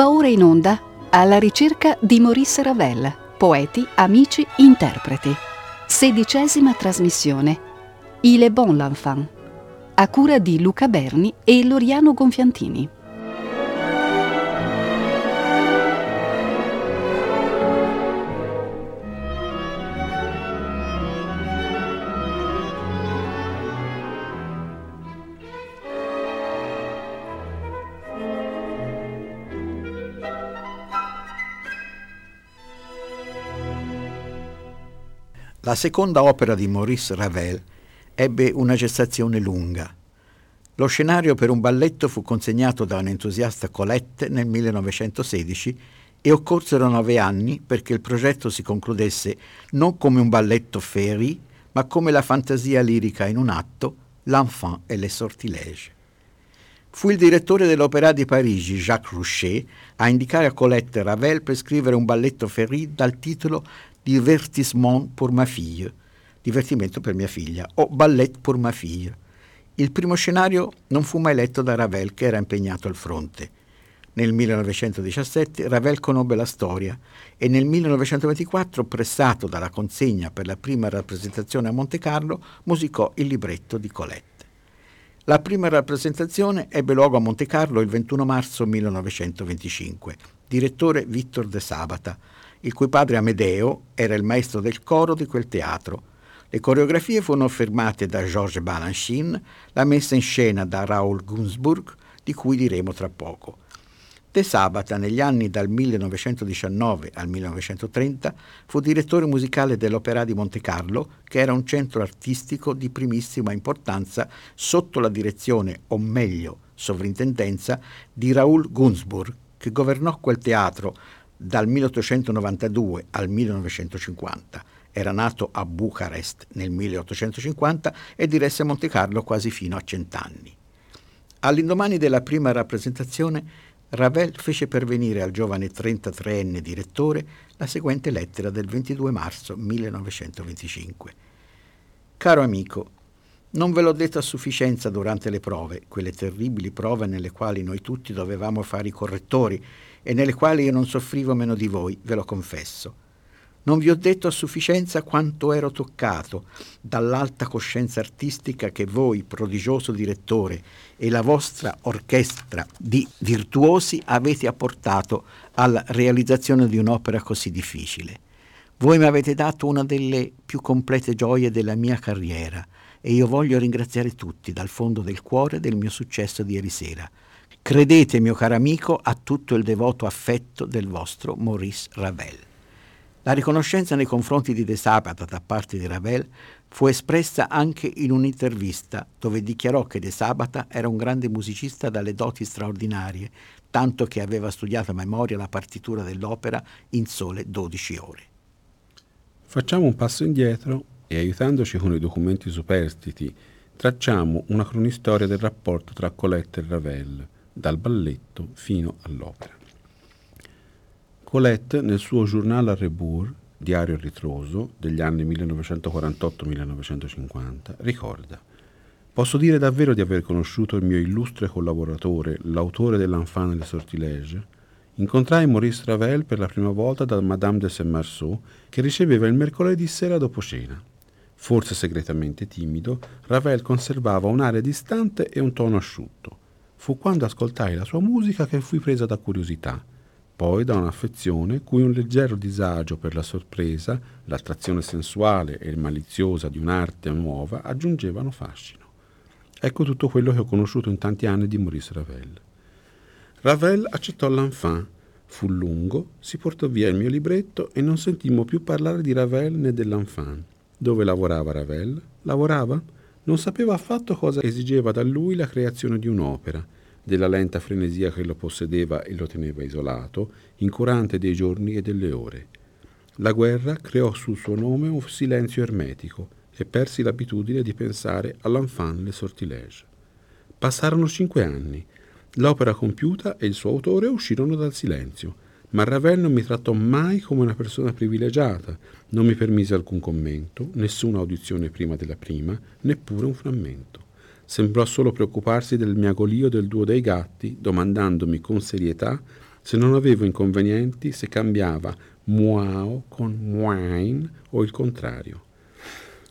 Va ora in onda alla ricerca di Maurice Ravel, poeti, amici, interpreti. Sedicesima trasmissione. Il est bon l'enfant. A cura di Luca Berni e Loriano Gonfiantini. La seconda opera di Maurice Ravel ebbe una gestazione lunga. Lo scenario per un balletto fu consegnato da un entusiasta Colette nel 1916 e occorsero nove anni perché il progetto si concludesse non come un balletto féerie, ma come la fantasia lirica in un atto, L'enfant et les sortilèges. Fu il direttore dell'Opéra di Parigi, Jacques Rouchet, a indicare a Colette Ravel per scrivere un balletto féerie dal titolo Divertissement pour ma fille, divertimento per mia figlia, o Ballet pour ma fille. Il primo scenario non fu mai letto da Ravel, che era impegnato al fronte. Nel 1917 Ravel conobbe la storia e nel 1924, pressato dalla consegna per la prima rappresentazione a Monte Carlo, musicò il libretto di Colette. La prima rappresentazione ebbe luogo a Monte Carlo il 21 marzo 1925. Direttore Vittor De Sabata, il cui padre Amedeo era il maestro del coro di quel teatro. Le coreografie furono firmate da Georges Balanchine, la messa in scena da Raoul Gunsburg, di cui diremo tra poco. De Sabata, negli anni dal 1919 al 1930, fu direttore musicale dell'Opera di Monte Carlo, che era un centro artistico di primissima importanza sotto la direzione, o meglio, sovrintendenza, di Raoul Gunsburg, che governò quel teatro dal 1892 al 1950. Era nato a Bucarest nel 1850 e diresse Monte Carlo quasi fino a cent'anni. All'indomani della prima rappresentazione, Ravel fece pervenire al giovane 33enne direttore la seguente lettera del 22 marzo 1925. Caro amico, non ve l'ho detto a sufficienza durante le prove, quelle terribili prove nelle quali noi tutti dovevamo fare i correttori e nelle quali io non soffrivo meno di voi, ve lo confesso. Non vi ho detto a sufficienza quanto ero toccato dall'alta coscienza artistica che voi, prodigioso direttore, e la vostra orchestra di virtuosi avete apportato alla realizzazione di un'opera così difficile. Voi mi avete dato una delle più complete gioie della mia carriera e io voglio ringraziare tutti dal fondo del cuore del mio successo di ieri sera. Credete, mio caro amico, a tutto il devoto affetto del vostro Maurice Ravel. La riconoscenza nei confronti di De Sabata da parte di Ravel fu espressa anche in un'intervista dove dichiarò che De Sabata era un grande musicista dalle doti straordinarie, tanto che aveva studiato a memoria la partitura dell'opera in sole 12 ore. Facciamo un passo indietro e aiutandoci con i documenti superstiti tracciamo una cronistoria del rapporto tra Colette e Ravel dal balletto fino all'opera. Colette, nel suo Journal à rebours, diario ritroso degli anni 1948-1950, ricorda Posso dire davvero di aver conosciuto il mio illustre collaboratore, l'autore dell'Enfant le Sortilèges? Incontrai Maurice Ravel per la prima volta da Madame de Saint-Marceau, che riceveva il mercoledì sera dopo cena. Forse segretamente timido, Ravel conservava un'aria distante e un tono asciutto. Fu quando ascoltai la sua musica che fui presa da curiosità, poi da un'affezione cui un leggero disagio per la sorpresa, l'attrazione sensuale e maliziosa di un'arte nuova aggiungevano fascino. Ecco tutto quello che ho conosciuto in tanti anni di Maurice Ravel. Ravel accettò l'enfant, fu lungo, si portò via il mio libretto e non sentimmo più parlare di Ravel né dell'enfant. Dove lavorava Ravel? Lavorava? Non sapeva affatto cosa esigeva da lui la creazione di un'opera, della lenta frenesia che lo possedeva e lo teneva isolato, incurante dei giorni e delle ore. La guerra creò sul suo nome un silenzio ermetico e persi l'abitudine di pensare all'enfant le sortilèges. Passarono cinque anni. L'opera compiuta e il suo autore uscirono dal silenzio ma Ravel non mi trattò mai come una persona privilegiata, non mi permise alcun commento, nessuna audizione prima della prima, neppure un frammento. Sembrò solo preoccuparsi del miagolio del duo dei gatti, domandandomi con serietà Se non avevo inconvenienti, se cambiava muao con muain o il contrario.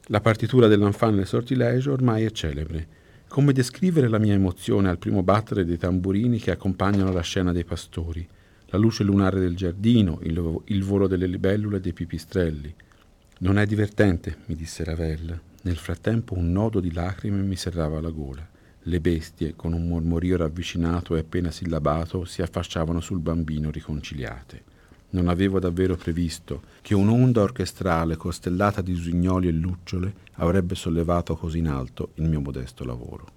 La partitura dell'Enfant nel sortilegio ormai è celebre. Come descrivere la mia emozione al primo battere dei tamburini che accompagnano la scena dei pastori, la luce lunare del giardino, il, il volo delle libellule e dei pipistrelli. Non è divertente, mi disse Ravel. Nel frattempo un nodo di lacrime mi serrava la gola. Le bestie, con un mormorio ravvicinato e appena sillabato, si affacciavano sul bambino riconciliate. Non avevo davvero previsto che un'onda orchestrale costellata di usignoli e lucciole avrebbe sollevato così in alto il mio modesto lavoro.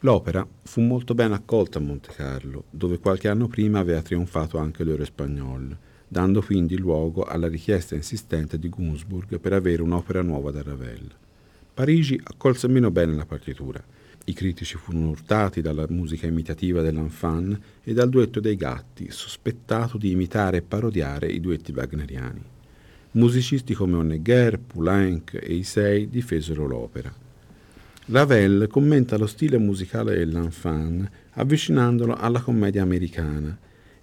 L'opera fu molto ben accolta a Monte Carlo, dove qualche anno prima aveva trionfato anche l'Euro-Espagnol, dando quindi luogo alla richiesta insistente di Gunzburg per avere un'opera nuova da Ravel. Parigi accolse meno bene la partitura, i critici furono urtati dalla musica imitativa dell'Enfant e dal duetto dei gatti, sospettato di imitare e parodiare i duetti wagneriani. Musicisti come Honegger, Poulenc e Isei difesero l'opera. Ravel commenta lo stile musicale dell'Enfant avvicinandolo alla commedia americana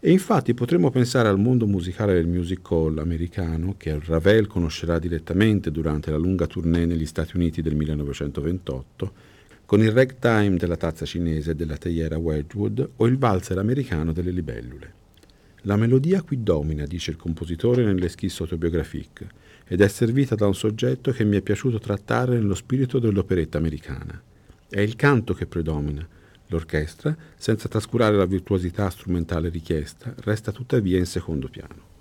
e infatti potremmo pensare al mondo musicale del music hall americano che Ravel conoscerà direttamente durante la lunga tournée negli Stati Uniti del 1928 con il ragtime della tazza cinese della teiera Wedgwood o il valzer americano delle libellule. La melodia qui domina, dice il compositore nell'eschisso autobiographique, ed è servita da un soggetto che mi è piaciuto trattare nello spirito dell'operetta americana. È il canto che predomina. L'orchestra, senza trascurare la virtuosità strumentale richiesta, resta tuttavia in secondo piano.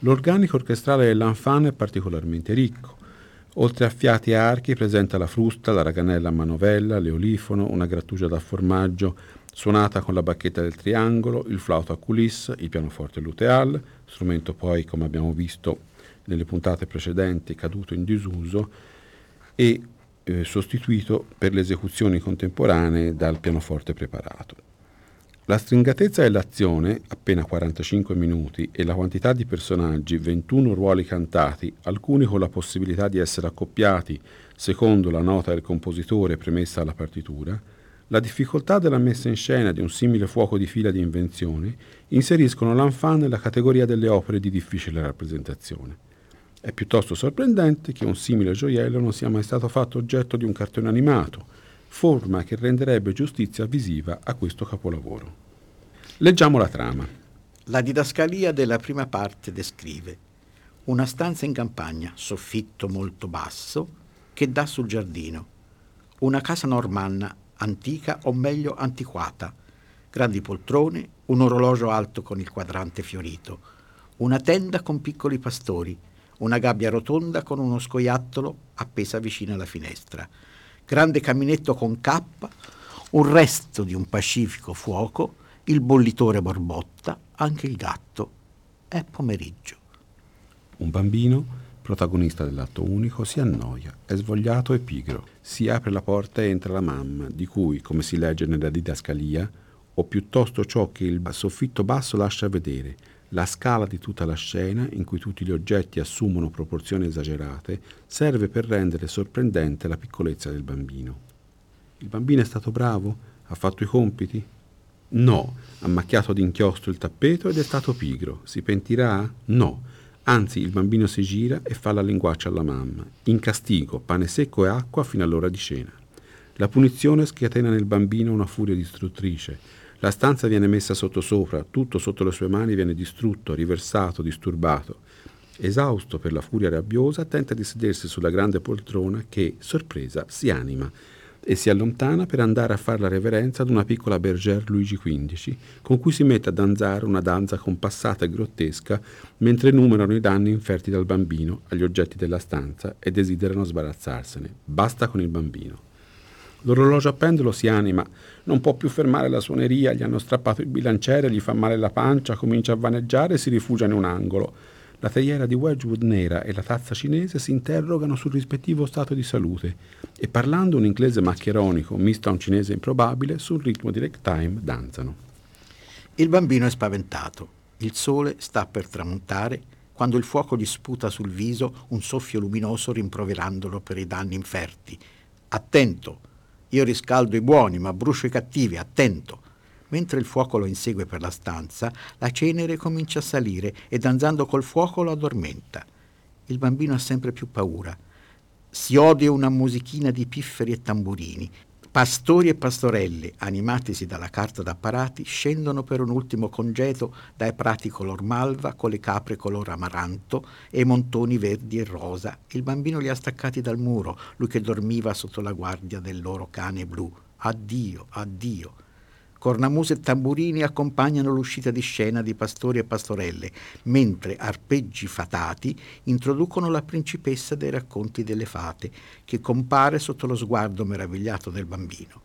L'organico orchestrale dell'Anfan è particolarmente ricco, Oltre a fiati e archi presenta la frusta, la raganella a manovella, l'eolifono, una grattugia da formaggio suonata con la bacchetta del triangolo, il flauto a coulisse, il pianoforte luteal, strumento poi, come abbiamo visto nelle puntate precedenti, caduto in disuso e eh, sostituito per le esecuzioni contemporanee dal pianoforte preparato. La stringatezza dell'azione, appena 45 minuti, e la quantità di personaggi, 21 ruoli cantati, alcuni con la possibilità di essere accoppiati secondo la nota del compositore premessa alla partitura, la difficoltà della messa in scena di un simile fuoco di fila di invenzioni inseriscono l'Enfant nella categoria delle opere di difficile rappresentazione. È piuttosto sorprendente che un simile gioiello non sia mai stato fatto oggetto di un cartone animato, forma che renderebbe giustizia visiva a questo capolavoro. Leggiamo la trama. La didascalia della prima parte descrive una stanza in campagna, soffitto molto basso, che dà sul giardino, una casa normanna, antica o meglio antiquata, grandi poltrone, un orologio alto con il quadrante fiorito, una tenda con piccoli pastori, una gabbia rotonda con uno scoiattolo appesa vicino alla finestra, grande caminetto con cappa, un resto di un pacifico fuoco, il bollitore borbotta, anche il gatto. È pomeriggio. Un bambino, protagonista dell'atto unico, si annoia, è svogliato e pigro. Si apre la porta e entra la mamma, di cui, come si legge nella didascalia, o piuttosto ciò che il soffitto basso lascia vedere, la scala di tutta la scena, in cui tutti gli oggetti assumono proporzioni esagerate, serve per rendere sorprendente la piccolezza del bambino. Il bambino è stato bravo? Ha fatto i compiti? No, ha macchiato d'inchiostro il tappeto ed è stato pigro. Si pentirà? No. Anzi, il bambino si gira e fa la linguaccia alla mamma. In castigo, pane secco e acqua fino all'ora di cena. La punizione scatena nel bambino una furia distruttrice la stanza viene messa sottosopra, tutto sotto le sue mani viene distrutto, riversato, disturbato. Esausto per la furia rabbiosa, tenta di sedersi sulla grande poltrona che, sorpresa, si anima e si allontana per andare a fare la reverenza ad una piccola bergère Luigi XV, con cui si mette a danzare una danza compassata e grottesca mentre numerano i danni inferti dal bambino agli oggetti della stanza e desiderano sbarazzarsene. Basta con il bambino. L'orologio a pendolo si anima, non può più fermare la suoneria, gli hanno strappato il bilanciere, gli fa male la pancia, comincia a vaneggiare e si rifugia in un angolo. La teiera di Wedgwood nera e la tazza cinese si interrogano sul rispettivo stato di salute e parlando un inglese maccheronico misto a un cinese improbabile, sul ritmo di ragtime danzano. Il bambino è spaventato. Il sole sta per tramontare quando il fuoco gli sputa sul viso un soffio luminoso rimproverandolo per i danni inferti. Attento! Io riscaldo i buoni, ma brucio i cattivi, attento. Mentre il fuoco lo insegue per la stanza, la cenere comincia a salire e danzando col fuoco lo addormenta. Il bambino ha sempre più paura. Si odia una musichina di pifferi e tamburini. Pastori e pastorelle, animatisi dalla carta d'apparati, scendono per un ultimo congedo dai prati color malva con le capre color amaranto e i montoni verdi e rosa. Il bambino li ha staccati dal muro, lui che dormiva sotto la guardia del loro cane blu. Addio, addio. Cornamuse e tamburini accompagnano l'uscita di scena di pastori e pastorelle, mentre arpeggi fatati introducono la principessa dei racconti delle fate, che compare sotto lo sguardo meravigliato del bambino.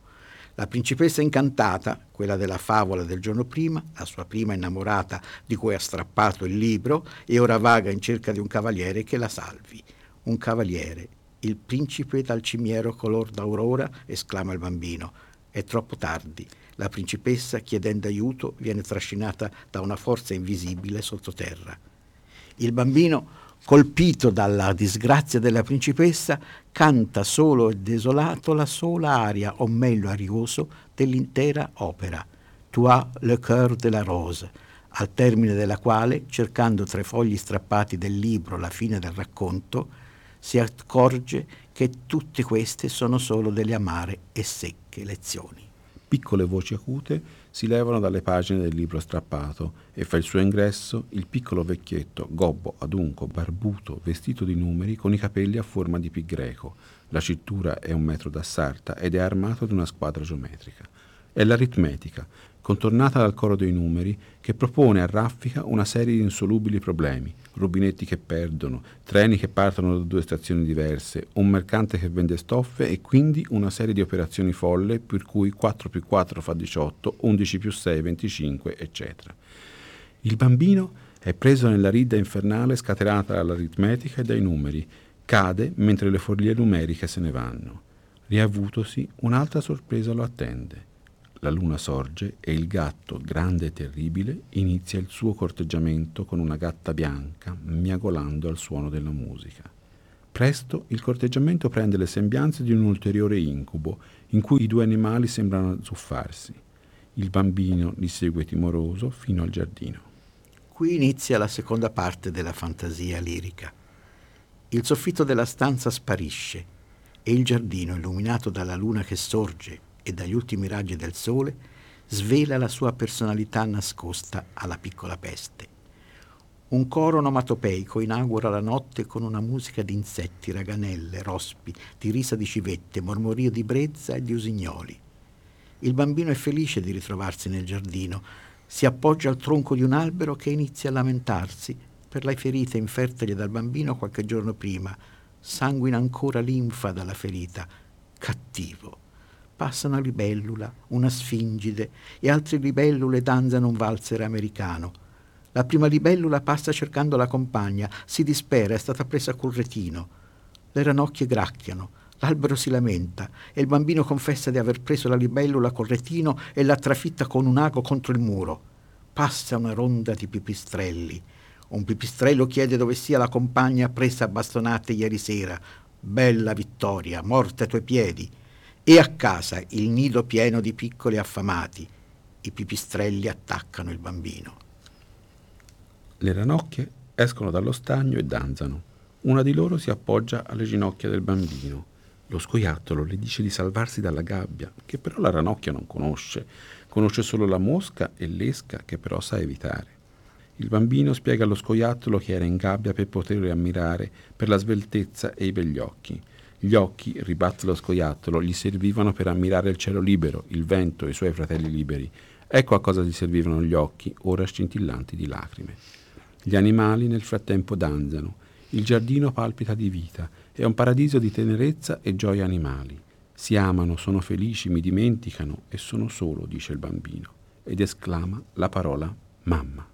La principessa incantata, quella della favola del giorno prima, la sua prima innamorata di cui ha strappato il libro e ora vaga in cerca di un cavaliere che la salvi. Un cavaliere, il principe dal cimiero color d'aurora, esclama il bambino. È troppo tardi. La principessa, chiedendo aiuto, viene trascinata da una forza invisibile sottoterra. Il bambino, colpito dalla disgrazia della principessa, canta solo e desolato la sola aria, o meglio arioso, dell'intera opera, Tu as le cœur de la rose, al termine della quale, cercando tra i fogli strappati del libro la fine del racconto, si accorge che tutte queste sono solo delle amare e secche lezioni. Piccole voci acute si levano dalle pagine del libro strappato e fa il suo ingresso il piccolo vecchietto, gobbo, adunco, barbuto, vestito di numeri, con i capelli a forma di pi greco. La cintura è un metro da sarta ed è armato di una squadra geometrica. È l'aritmetica, contornata dal coro dei numeri, che propone a raffica una serie di insolubili problemi, rubinetti che perdono, treni che partono da due stazioni diverse, un mercante che vende stoffe e quindi una serie di operazioni folle per cui 4 più 4 fa 18, 11 più 6 25, eccetera. Il bambino è preso nella ridda infernale scatenata dall'aritmetica e dai numeri, cade mentre le follie numeriche se ne vanno. Riavutosi, un'altra sorpresa lo attende la luna sorge e il gatto, grande e terribile, inizia il suo corteggiamento con una gatta bianca, miagolando al suono della musica. Presto il corteggiamento prende le sembianze di un ulteriore incubo, in cui i due animali sembrano azzuffarsi. Il bambino li segue timoroso fino al giardino. Qui inizia la seconda parte della fantasia lirica. Il soffitto della stanza sparisce e il giardino, illuminato dalla luna che sorge e dagli ultimi raggi del sole, svela la sua personalità nascosta alla piccola peste. Un coro onomatopeico inaugura la notte con una musica di insetti, raganelle, rospi, di risa di civette, mormorio di brezza e di usignoli. Il bambino è felice di ritrovarsi nel giardino, si appoggia al tronco di un albero che inizia a lamentarsi per le ferite infertegli dal bambino qualche giorno prima. Sanguina ancora linfa dalla ferita. Cattivo passa una libellula, una sfingide e altre libellule danzano un valzer americano. La prima libellula passa cercando la compagna, si dispera, è stata presa col retino. Le ranocchie gracchiano, l'albero si lamenta e il bambino confessa di aver preso la libellula col retino e l'ha trafitta con un ago contro il muro. Passa una ronda di pipistrelli. Un pipistrello chiede dove sia la compagna presa a bastonate ieri sera. Bella vittoria, morte ai tuoi piedi e a casa il nido pieno di piccoli affamati. I pipistrelli attaccano il bambino. Le ranocchie escono dallo stagno e danzano. Una di loro si appoggia alle ginocchia del bambino. Lo scoiattolo le dice di salvarsi dalla gabbia, che però la ranocchia non conosce. Conosce solo la mosca e l'esca, che però sa evitare. Il bambino spiega allo scoiattolo che era in gabbia per poterlo ammirare per la sveltezza e i begli occhi. Gli occhi, ribatte lo scoiattolo, gli servivano per ammirare il cielo libero, il vento e i suoi fratelli liberi. Ecco a cosa gli servivano gli occhi, ora scintillanti di lacrime. Gli animali nel frattempo danzano. Il giardino palpita di vita. È un paradiso di tenerezza e gioia animali. Si amano, sono felici, mi dimenticano e sono solo, dice il bambino, ed esclama la parola mamma.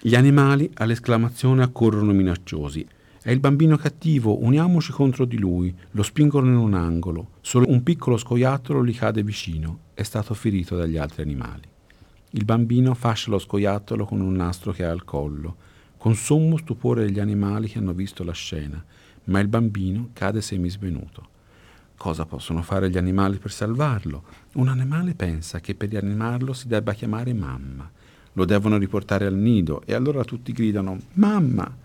Gli animali all'esclamazione accorrono minacciosi è il bambino cattivo, uniamoci contro di lui. Lo spingono in un angolo. Solo un piccolo scoiattolo gli cade vicino. È stato ferito dagli altri animali. Il bambino fascia lo scoiattolo con un nastro che ha al collo, con sommo stupore degli animali che hanno visto la scena, ma il bambino cade semisvenuto. Cosa possono fare gli animali per salvarlo? Un animale pensa che per rianimarlo si debba chiamare mamma. Lo devono riportare al nido e allora tutti gridano Mamma!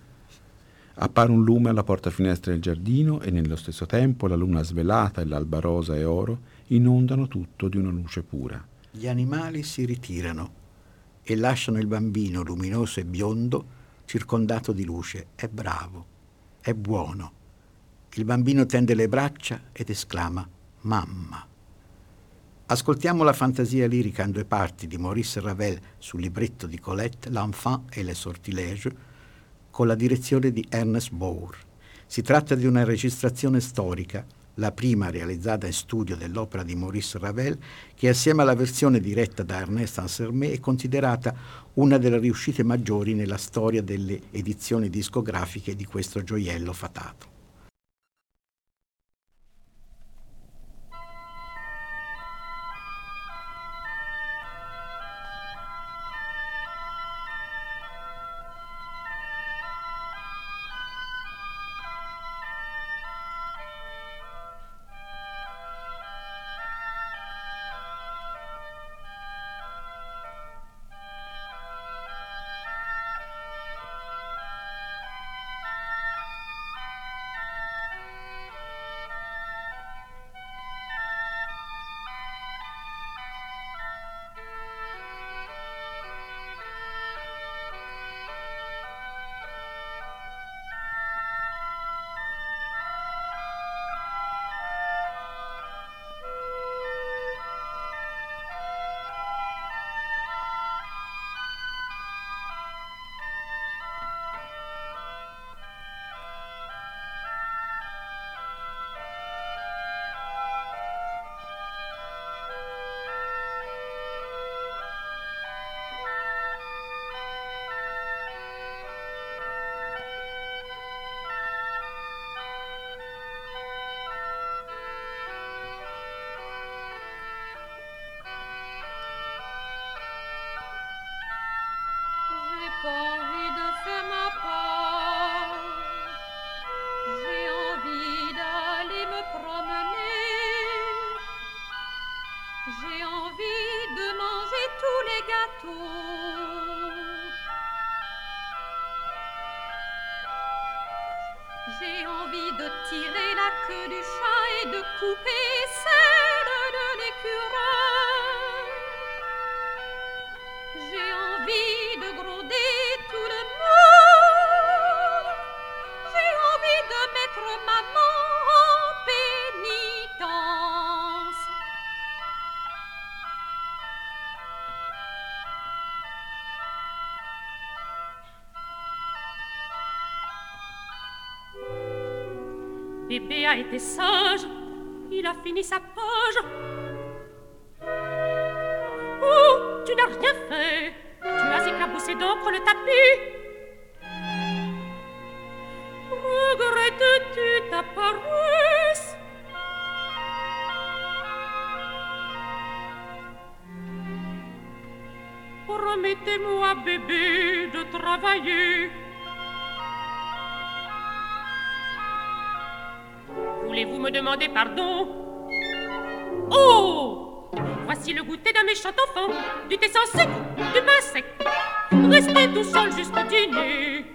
Appare un lume alla porta finestra del giardino e nello stesso tempo la luna svelata e l'alba rosa e oro inondano tutto di una luce pura. Gli animali si ritirano e lasciano il bambino luminoso e biondo circondato di luce. È bravo, è buono. Il bambino tende le braccia ed esclama Mamma. Ascoltiamo la fantasia lirica in due parti di Maurice Ravel sul libretto di Colette, L'enfant et le sortilèges, con la direzione di Ernest Bour. Si tratta di una registrazione storica, la prima realizzata in studio dell'opera di Maurice Ravel, che assieme alla versione diretta da Ernest Ansermet è considerata una delle riuscite maggiori nella storia delle edizioni discografiche di questo gioiello fatato. J'ai envie de faire ma part J'ai envie d'aller me promener. J'ai envie de manger tous les gâteaux. J'ai envie de tirer la queue du chat et de couper a été sage, il a fini sa page. Oh, tu n'as rien fait, tu as éclaboussé d'encre le tapis. Regrettes-tu ta paresse? Promettez-moi, bébé, de travailler me demander pardon Oh Voici le goûter d'un méchant enfant, du thé sans sucre, du pain sec. Restez tout seul jusqu'au dîner.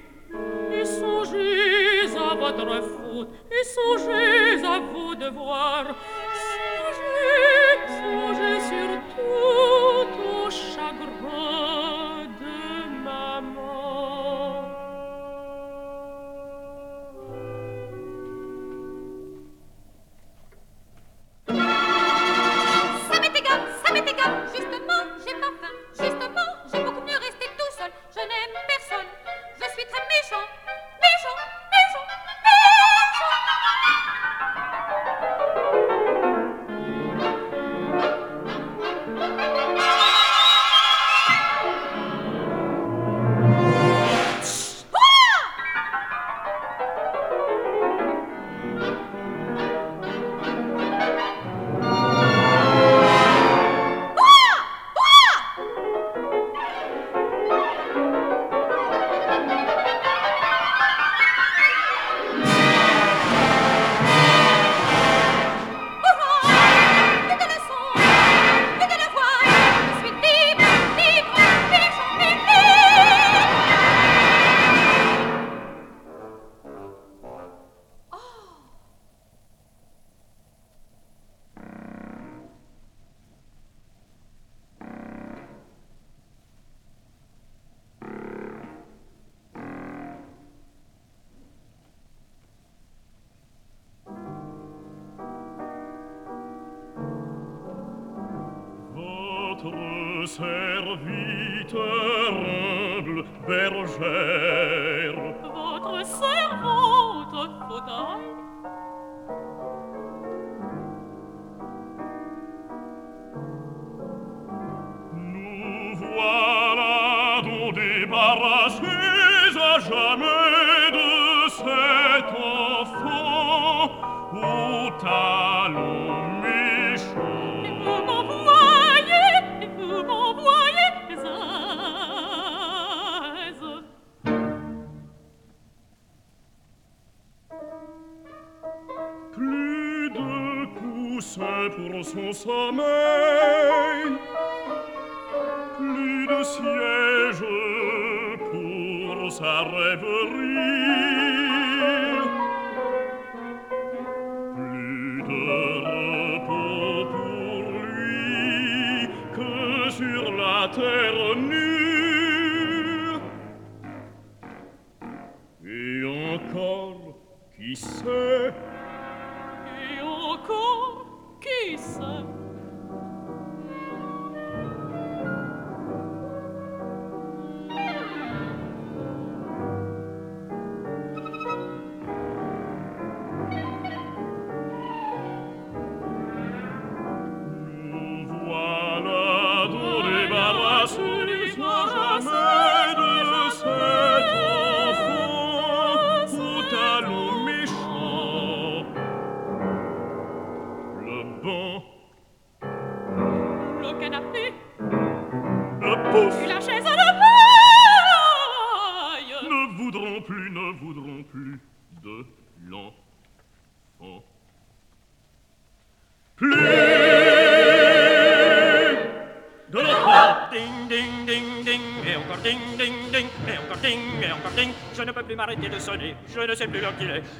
Et songez à votre faute, et songez à vos devoirs. poussait pour son sommeil. Plus de siège pour sa rêverie.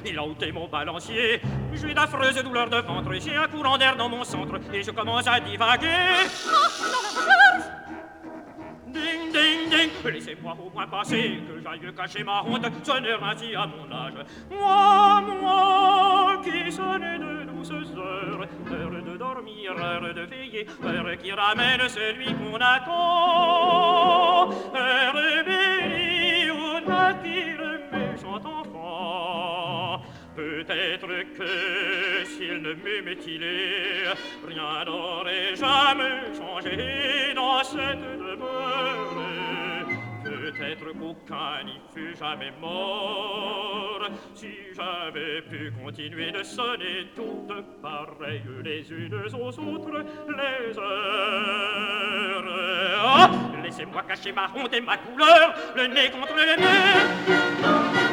Il a ôté mon balancier, j'ai d'affreuses douleurs de ventre, j'ai un courant d'air dans mon centre, et je commence à divaguer. Ding, ding, ding, laissez-moi au moins passer, que j'aille cacher ma honte, sonner ainsi à mon âge. Moi, moi, qui sonne de douces heures, heure de dormir, heure de veiller, heure qui ramène celui qu'on attend, heure bénie où naquit le méchant enfant. Peut-être que s'il ne m'aimait il rien n'aurait jamais changé dans cette demeure. Peut-être qu'aucun n'y fut jamais mort si j'avais pu continuer de sonner toutes pareilles les unes aux autres les heures. Ah Laissez-moi cacher ma honte et ma couleur, le nez contre le mur.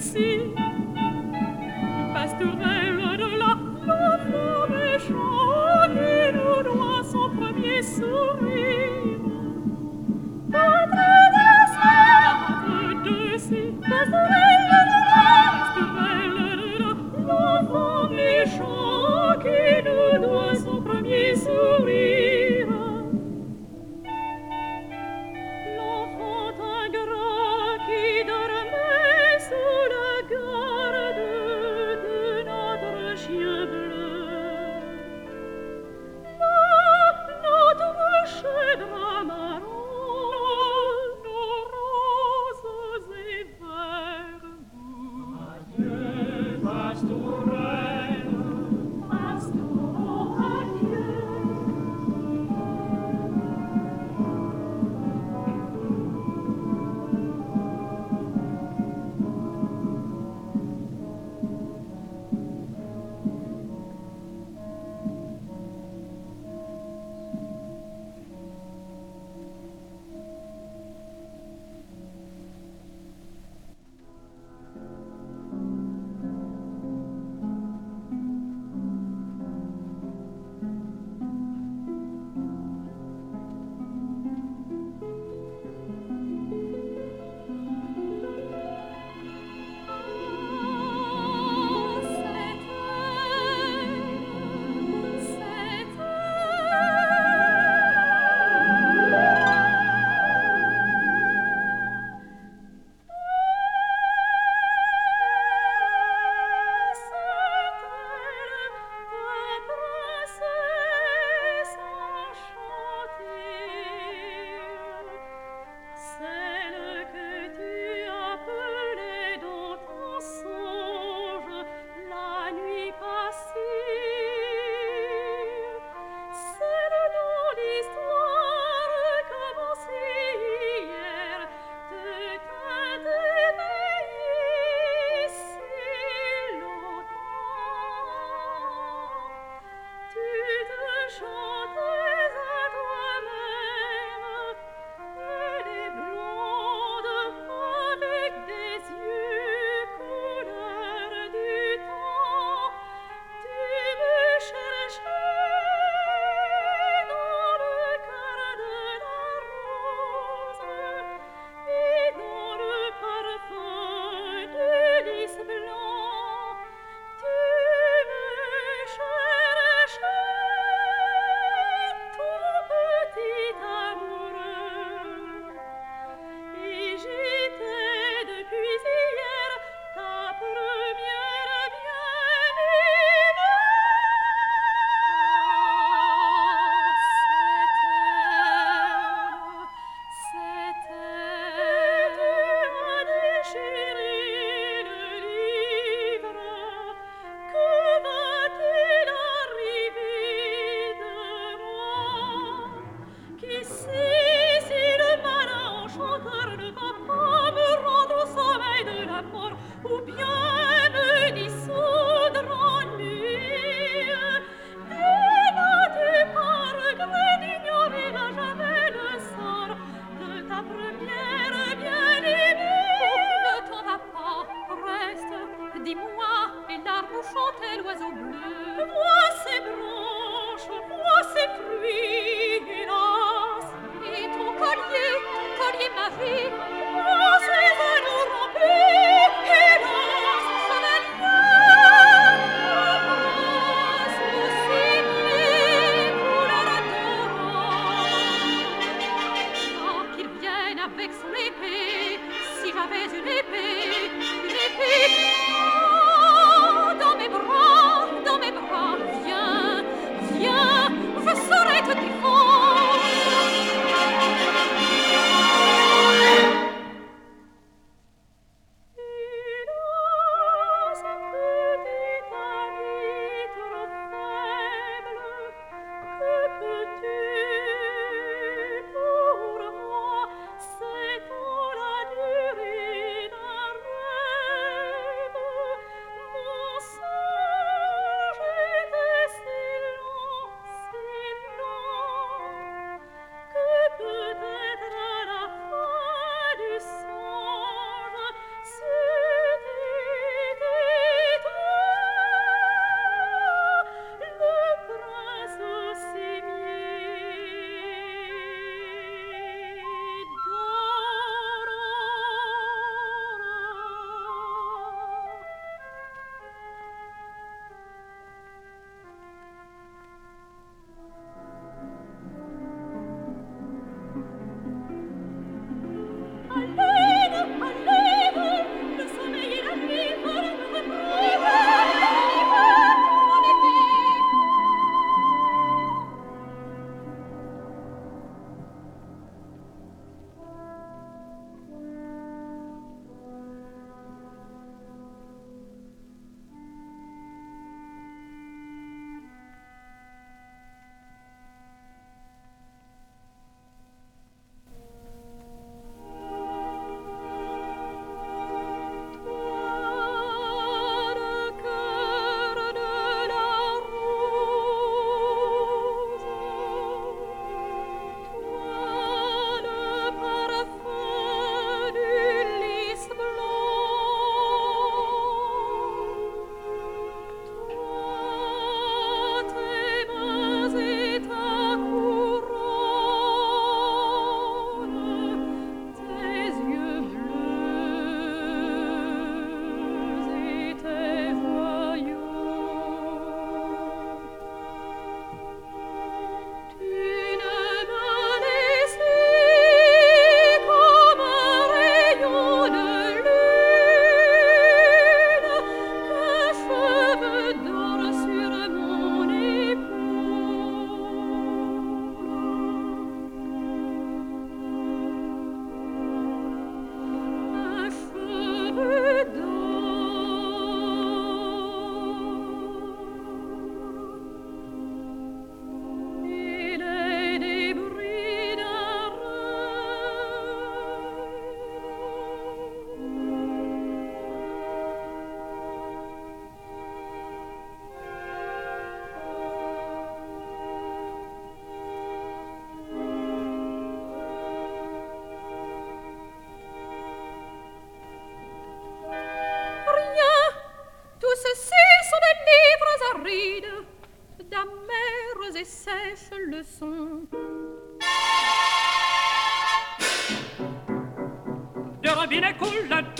ici, pastourelle. Marie,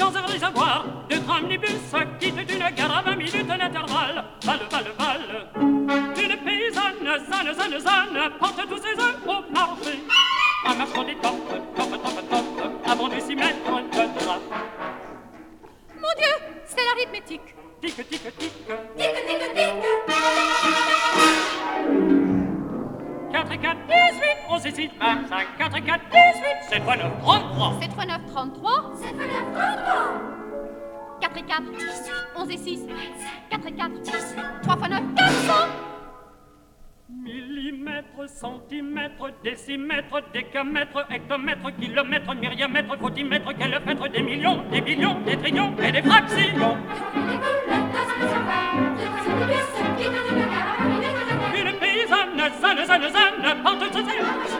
les. De tramnibus quittent une gare à 20 minutes d'intervalle. Val, val, val. Une paysanne, zane, zane, zane, porte tous ses œufs au parfait. Un marchand des. 4, 11 et 6, 4 et 4, 3 fois 9, 400 Millimètres, centimètres, décimètres, décamètres, hectomètres, kilomètres, myriamètres, fautimètres, kilomètres, des millions, des billions, des trillions et des fractions. Une paysanne, zanne, zanne, zanne, pente, zanne,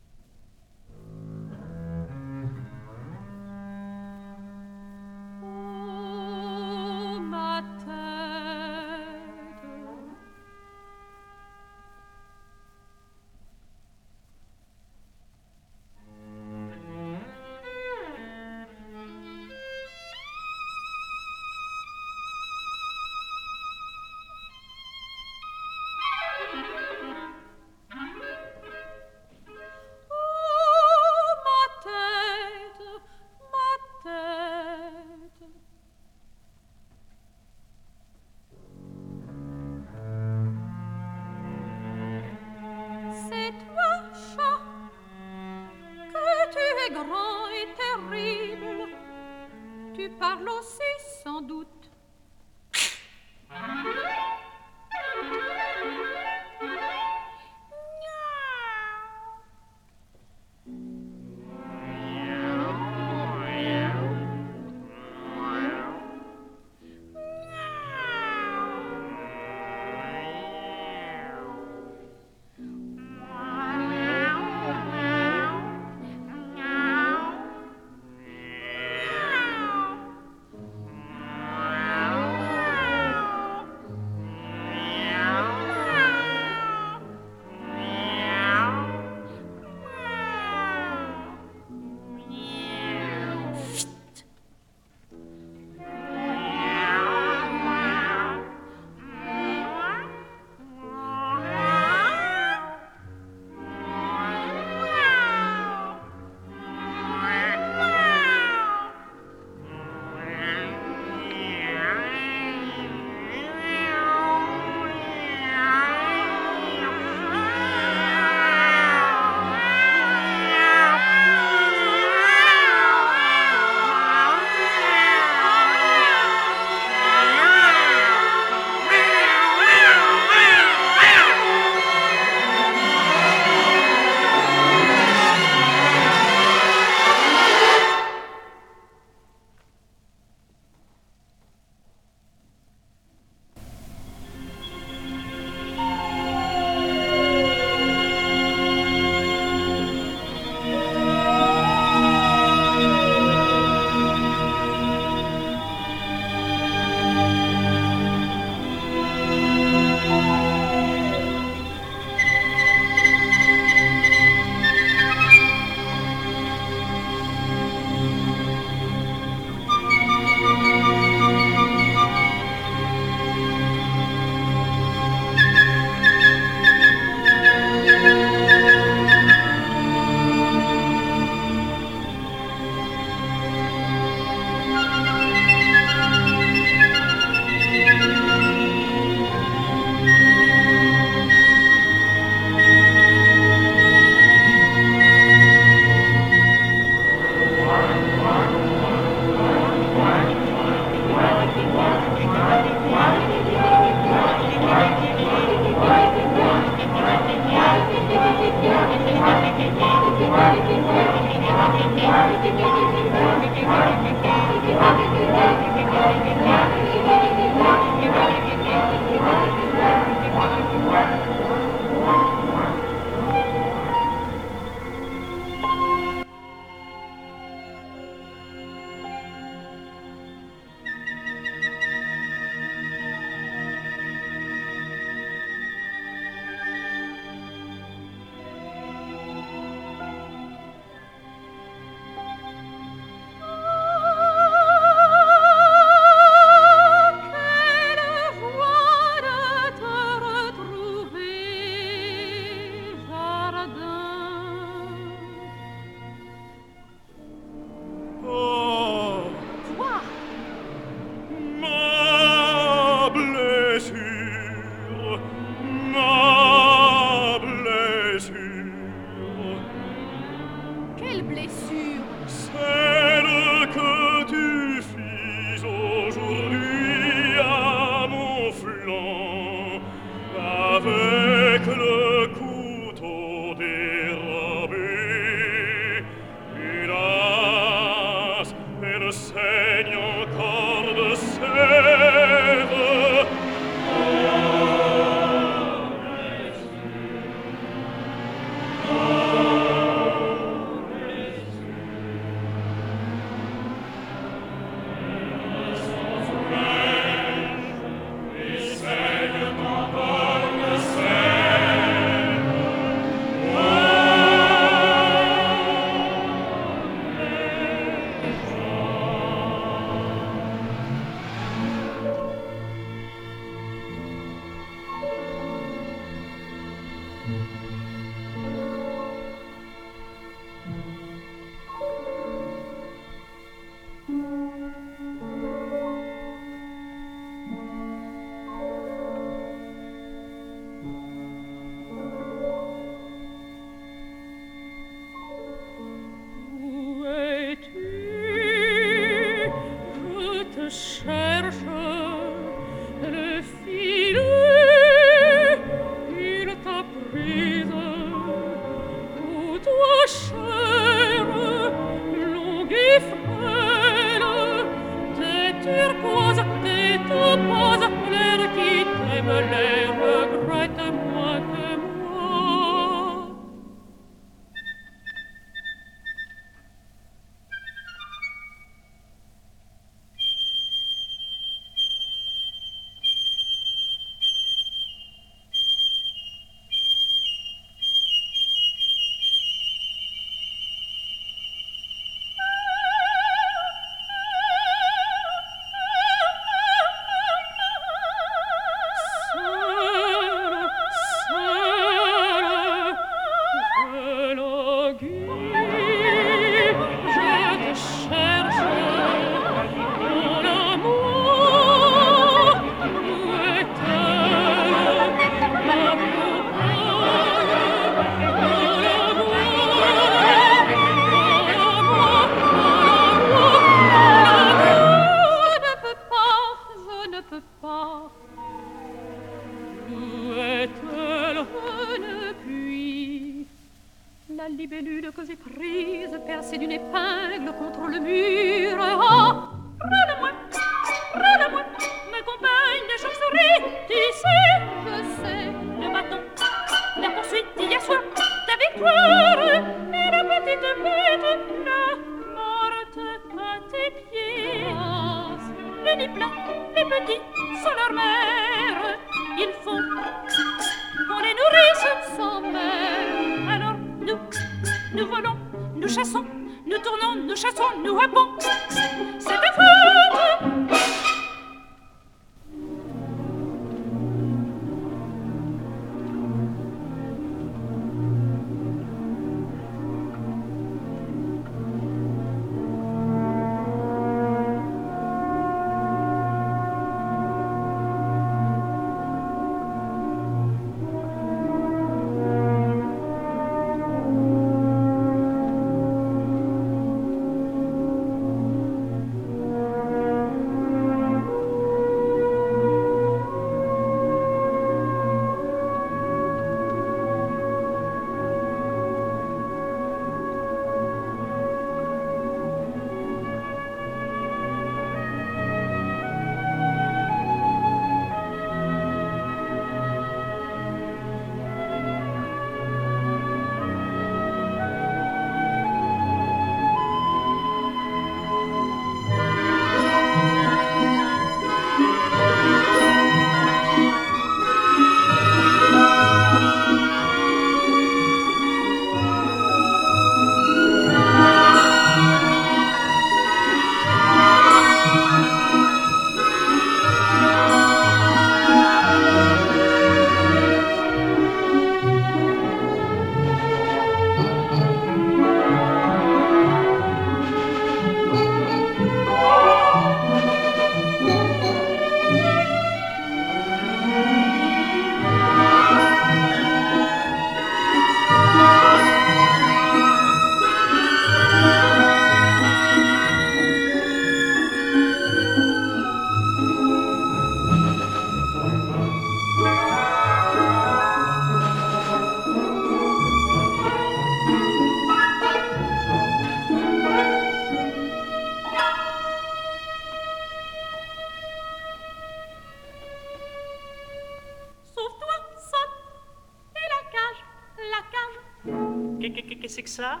¿Qué, qué, qué, qué es exa?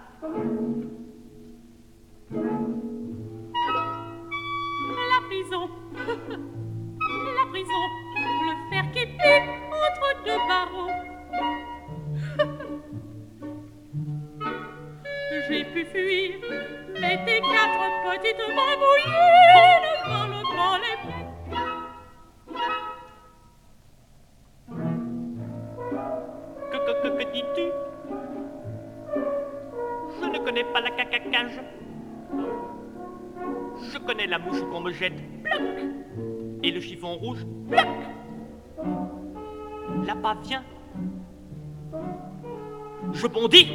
Je bondis,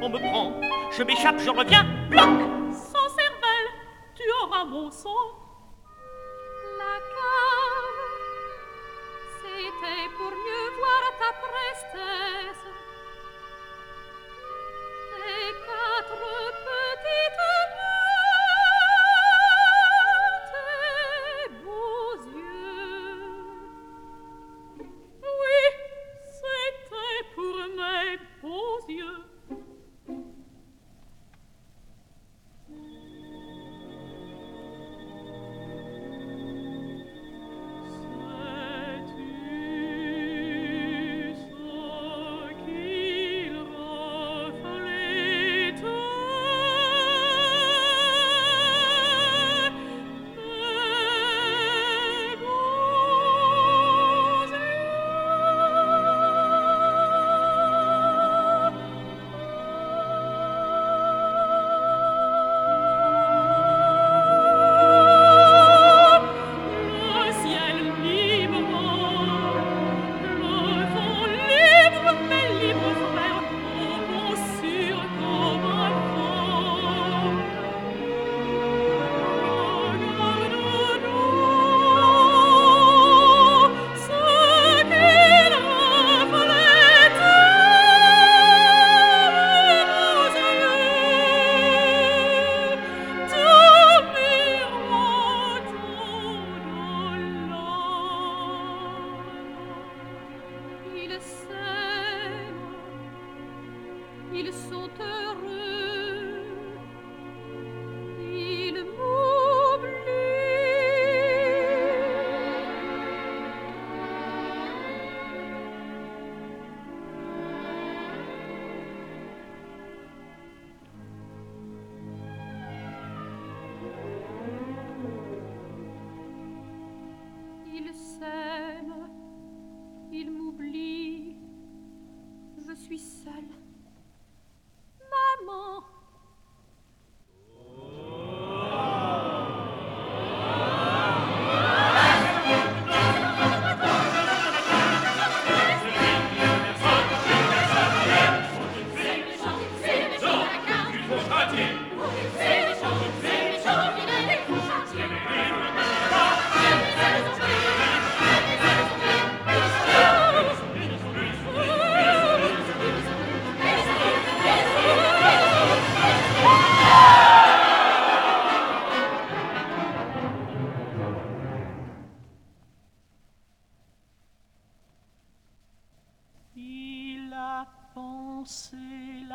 on me prend, je m'échappe, je reviens, bloc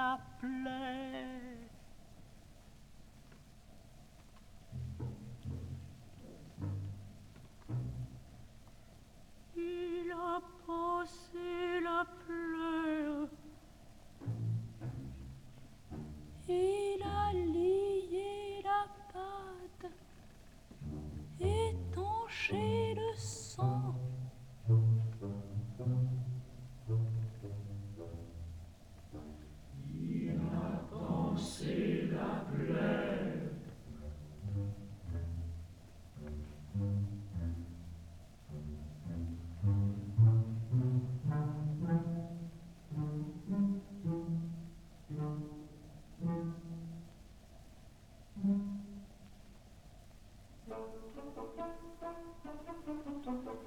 la.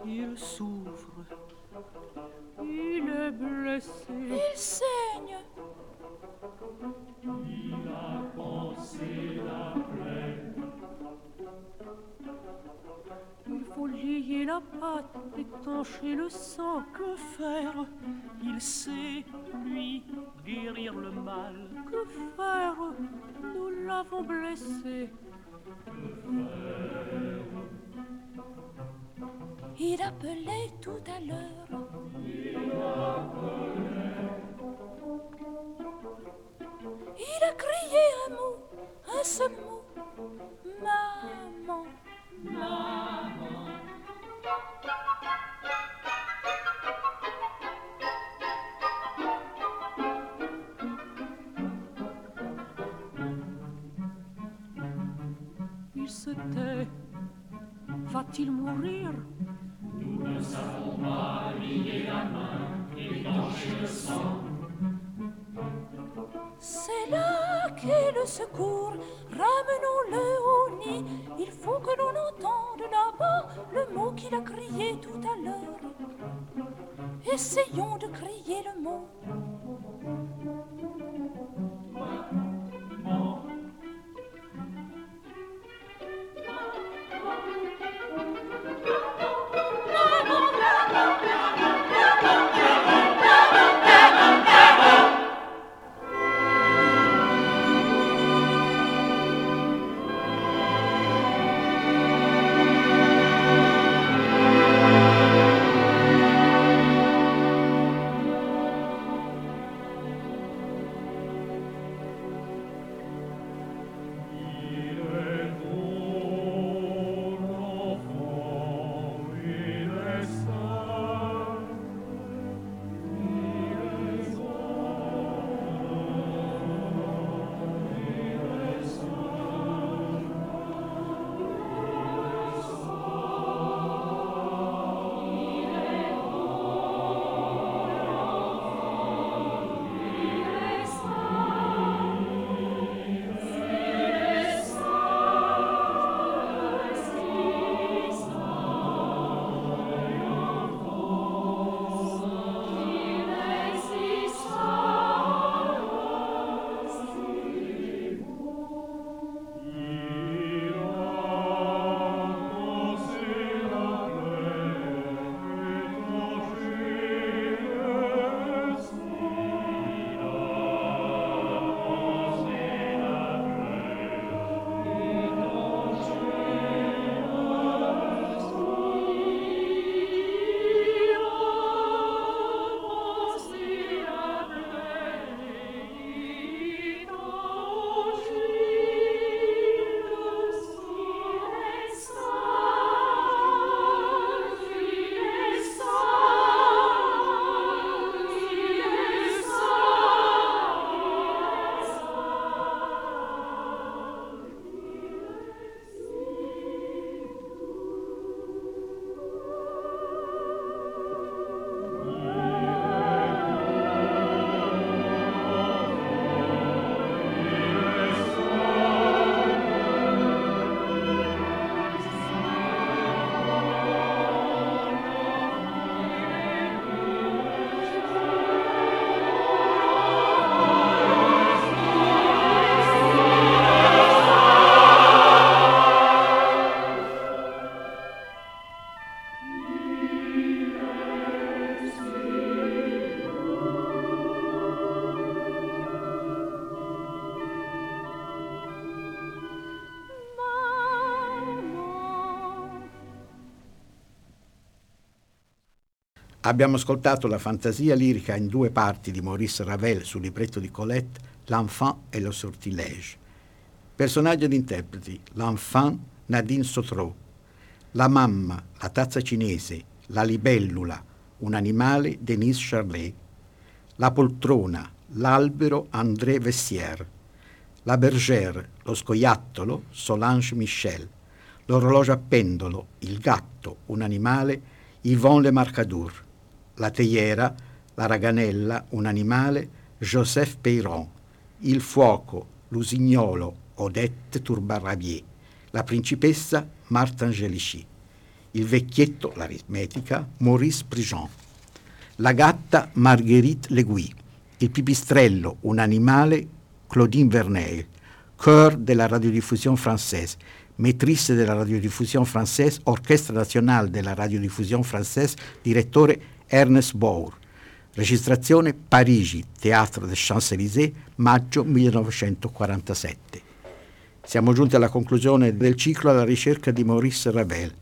Il souffre. Il est blessé. Il saigne. Il a pensé la plaie. Il faut lier la patte, étancher le sang. Que faire? Il sait, lui, guérir le mal. Que faire? Nous l'avons blessé. Il appelait tout à l'heure. Il a crié un mot, un seul mot. Maman. Maman. Va-t-il mourir? Nous ne savons pas lier la main et étancher le sang. C'est là qu'est le secours, ramenons-le au nid. Il faut que l'on entende là-bas le mot qu'il a crié tout à l'heure. Essayons de crier le mot. Abbiamo ascoltato la fantasia lirica in due parti di Maurice Ravel sul libretto di Colette, L'enfant e le sortilège. Personaggi ed interpreti, l'enfant Nadine Sotro, la mamma, la tazza cinese, la libellula, un animale Denise Charlet, la poltrona, l'albero André Vessière, la bergère, lo scoiattolo Solange Michel, l'orologio a pendolo, il gatto, un animale Yvonne Le Marcadour, la teiera, la raganella, un animale Joseph Peyron, il fuoco, l'usignolo Odette Turbarrabier, la principessa Marthe Angelici, il vecchietto, l'aritmetica, Maurice Prigent, la gatta Marguerite Legui, il pipistrello, un animale, Claudine Verneuil, chœur della radiodiffusion française, maîtresse della radiodiffusion française, orchestra nazionale della radiodiffusion française, direttore Ernest Bour. Registrazione Parigi, Teatro des Champs-Élysées, maggio 1947. Siamo giunti alla conclusione del ciclo alla ricerca di Maurice Ravel.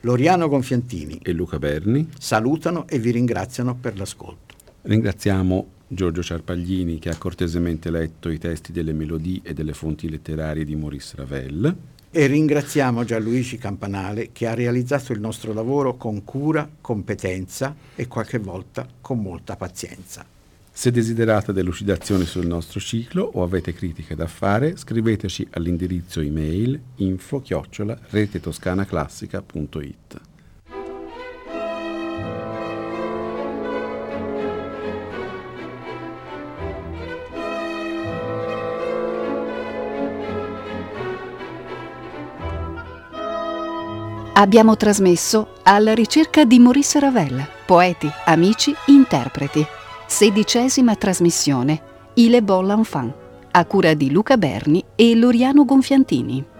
Loriano Gonfiantini e Luca Berni salutano e vi ringraziano per l'ascolto. Ringraziamo Giorgio Ciarpaglini che ha cortesemente letto i testi delle melodie e delle fonti letterarie di Maurice Ravel. E ringraziamo Gianluigi Campanale che ha realizzato il nostro lavoro con cura, competenza e qualche volta con molta pazienza. Se desiderate delucidazioni sul nostro ciclo o avete critiche da fare, scriveteci all'indirizzo email info-retetoscanaclassica.it. Abbiamo trasmesso Alla ricerca di Maurice Ravel, poeti, amici, interpreti. Sedicesima trasmissione, Il Bon l'Enfant, a cura di Luca Berni e Loriano Gonfiantini.